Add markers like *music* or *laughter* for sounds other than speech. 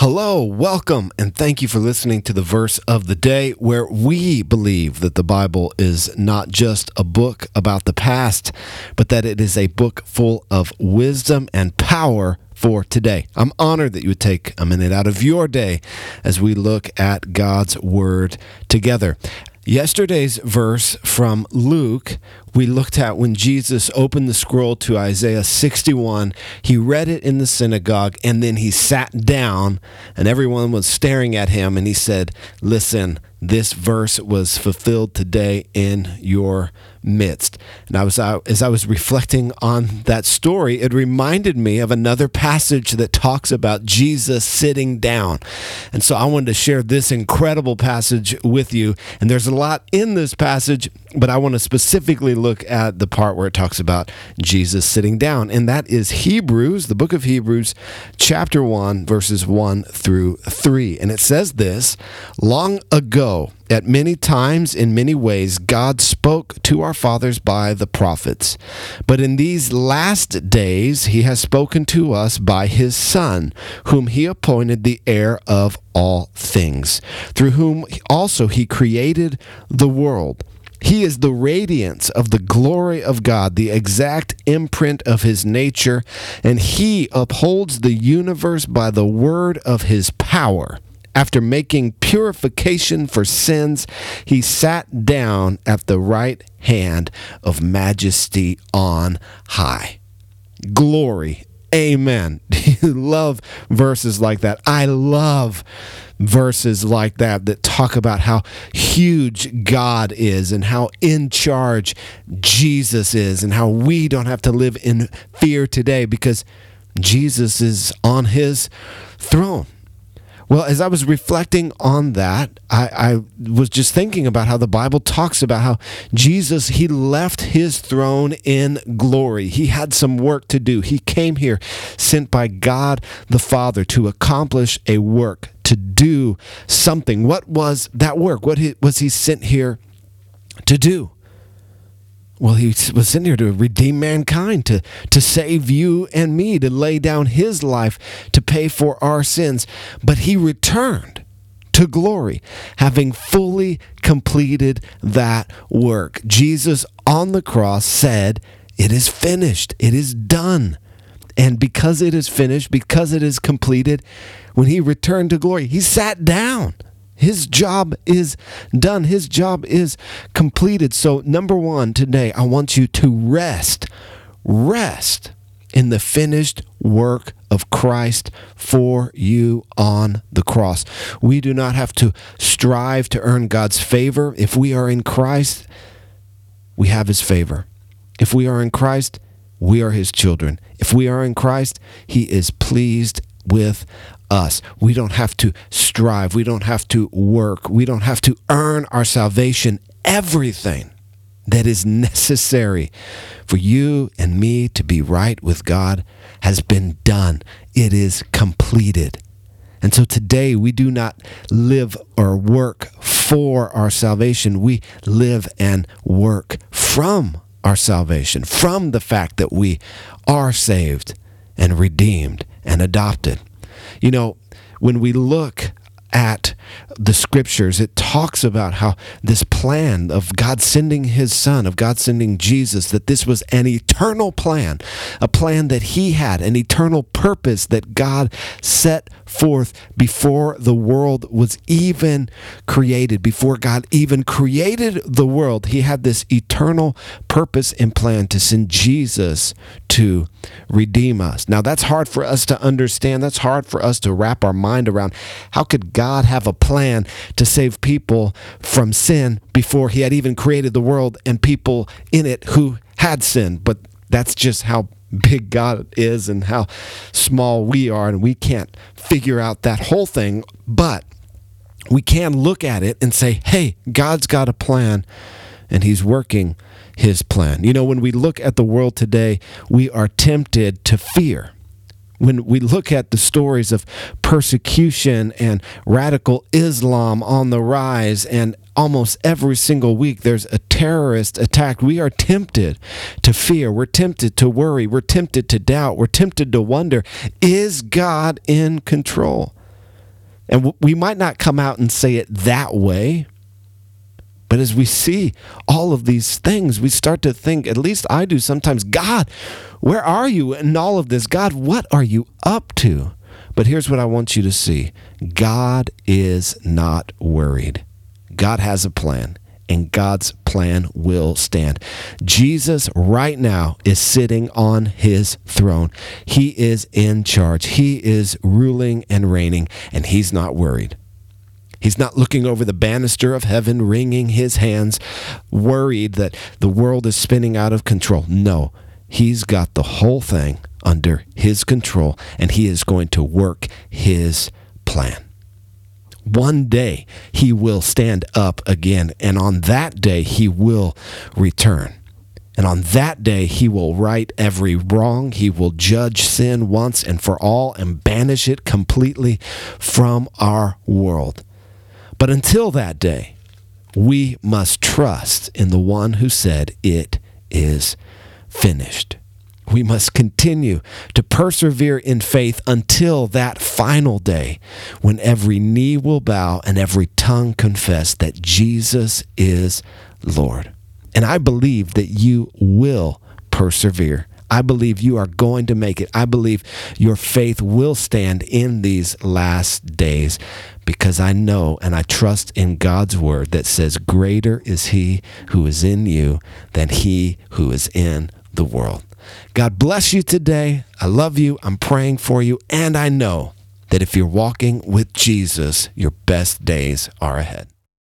Hello, welcome, and thank you for listening to the verse of the day, where we believe that the Bible is not just a book about the past, but that it is a book full of wisdom and power for today. I'm honored that you would take a minute out of your day as we look at God's Word together. Yesterday's verse from Luke, we looked at when Jesus opened the scroll to Isaiah 61. He read it in the synagogue and then he sat down, and everyone was staring at him. And he said, Listen, this verse was fulfilled today in your midst. And I was as I was reflecting on that story, it reminded me of another passage that talks about Jesus sitting down. And so I wanted to share this incredible passage with you. And there's a lot in this passage, but I want to specifically look at the part where it talks about Jesus sitting down. And that is Hebrews, the book of Hebrews, chapter 1, verses 1 through 3. And it says this, long ago at many times, in many ways, God spoke to our fathers by the prophets. But in these last days, He has spoken to us by His Son, whom He appointed the heir of all things, through whom also He created the world. He is the radiance of the glory of God, the exact imprint of his nature, and he upholds the universe by the word of his power. After making purification for sins, he sat down at the right hand of majesty on high. Glory. Amen. *laughs* You love verses like that. I love verses like that that talk about how huge God is and how in charge Jesus is and how we don't have to live in fear today because Jesus is on his throne. Well, as I was reflecting on that, I, I, was just thinking about how the Bible talks about how Jesus, he left his throne in glory. He had some work to do. He came here sent by God the Father to accomplish a work, to do something. What was that work? What was he sent here to do? Well, he was sent here to redeem mankind, to, to save you and me, to lay down his life to pay for our sins. But he returned to glory, having fully completed that work. Jesus on the cross said, It is finished, it is done. And because it is finished, because it is completed, when he returned to glory, he sat down his job is done. His job is completed. So, number one, today, I want you to rest. Rest in the finished work of Christ for you on the cross. We do not have to strive to earn God's favor. If we are in Christ, we have his favor. If we are in Christ, we are his children. If we are in Christ, he is pleased with us. We don't have to strive. We don't have to work. We don't have to earn our salvation. Everything that is necessary for you and me to be right with God has been done. It is completed. And so today we do not live or work for our salvation. We live and work from our salvation, from the fact that we are saved and redeemed and adopted. You know, when we look at the scriptures, it talks about how this plan of God sending his son, of God sending Jesus, that this was an eternal plan, a plan that he had, an eternal purpose that God set forth before the world was even created, before God even created the world. He had this eternal purpose and plan to send Jesus to redeem us. Now, that's hard for us to understand. That's hard for us to wrap our mind around. How could God have a plan to save people from sin before he had even created the world and people in it who had sinned? But that's just how big God is and how small we are, and we can't figure out that whole thing. But we can look at it and say, hey, God's got a plan and he's working his plan. You know, when we look at the world today, we are tempted to fear. When we look at the stories of persecution and radical Islam on the rise, and almost every single week there's a terrorist attack, we are tempted to fear. We're tempted to worry. We're tempted to doubt. We're tempted to wonder is God in control? And we might not come out and say it that way, but as we see all of these things, we start to think, at least I do sometimes, God, where are you in all of this? God, what are you up to? But here's what I want you to see God is not worried. God has a plan, and God's plan will stand. Jesus, right now, is sitting on his throne. He is in charge, he is ruling and reigning, and he's not worried. He's not looking over the banister of heaven, wringing his hands, worried that the world is spinning out of control. No, he's got the whole thing under his control, and he is going to work his plan. One day he will stand up again, and on that day he will return. And on that day, he will right every wrong. He will judge sin once and for all and banish it completely from our world. But until that day, we must trust in the one who said, It is finished. We must continue to persevere in faith until that final day when every knee will bow and every tongue confess that Jesus is Lord. And I believe that you will persevere. I believe you are going to make it. I believe your faith will stand in these last days because I know and I trust in God's word that says, Greater is he who is in you than he who is in the world. God bless you today. I love you. I'm praying for you. And I know that if you're walking with Jesus, your best days are ahead.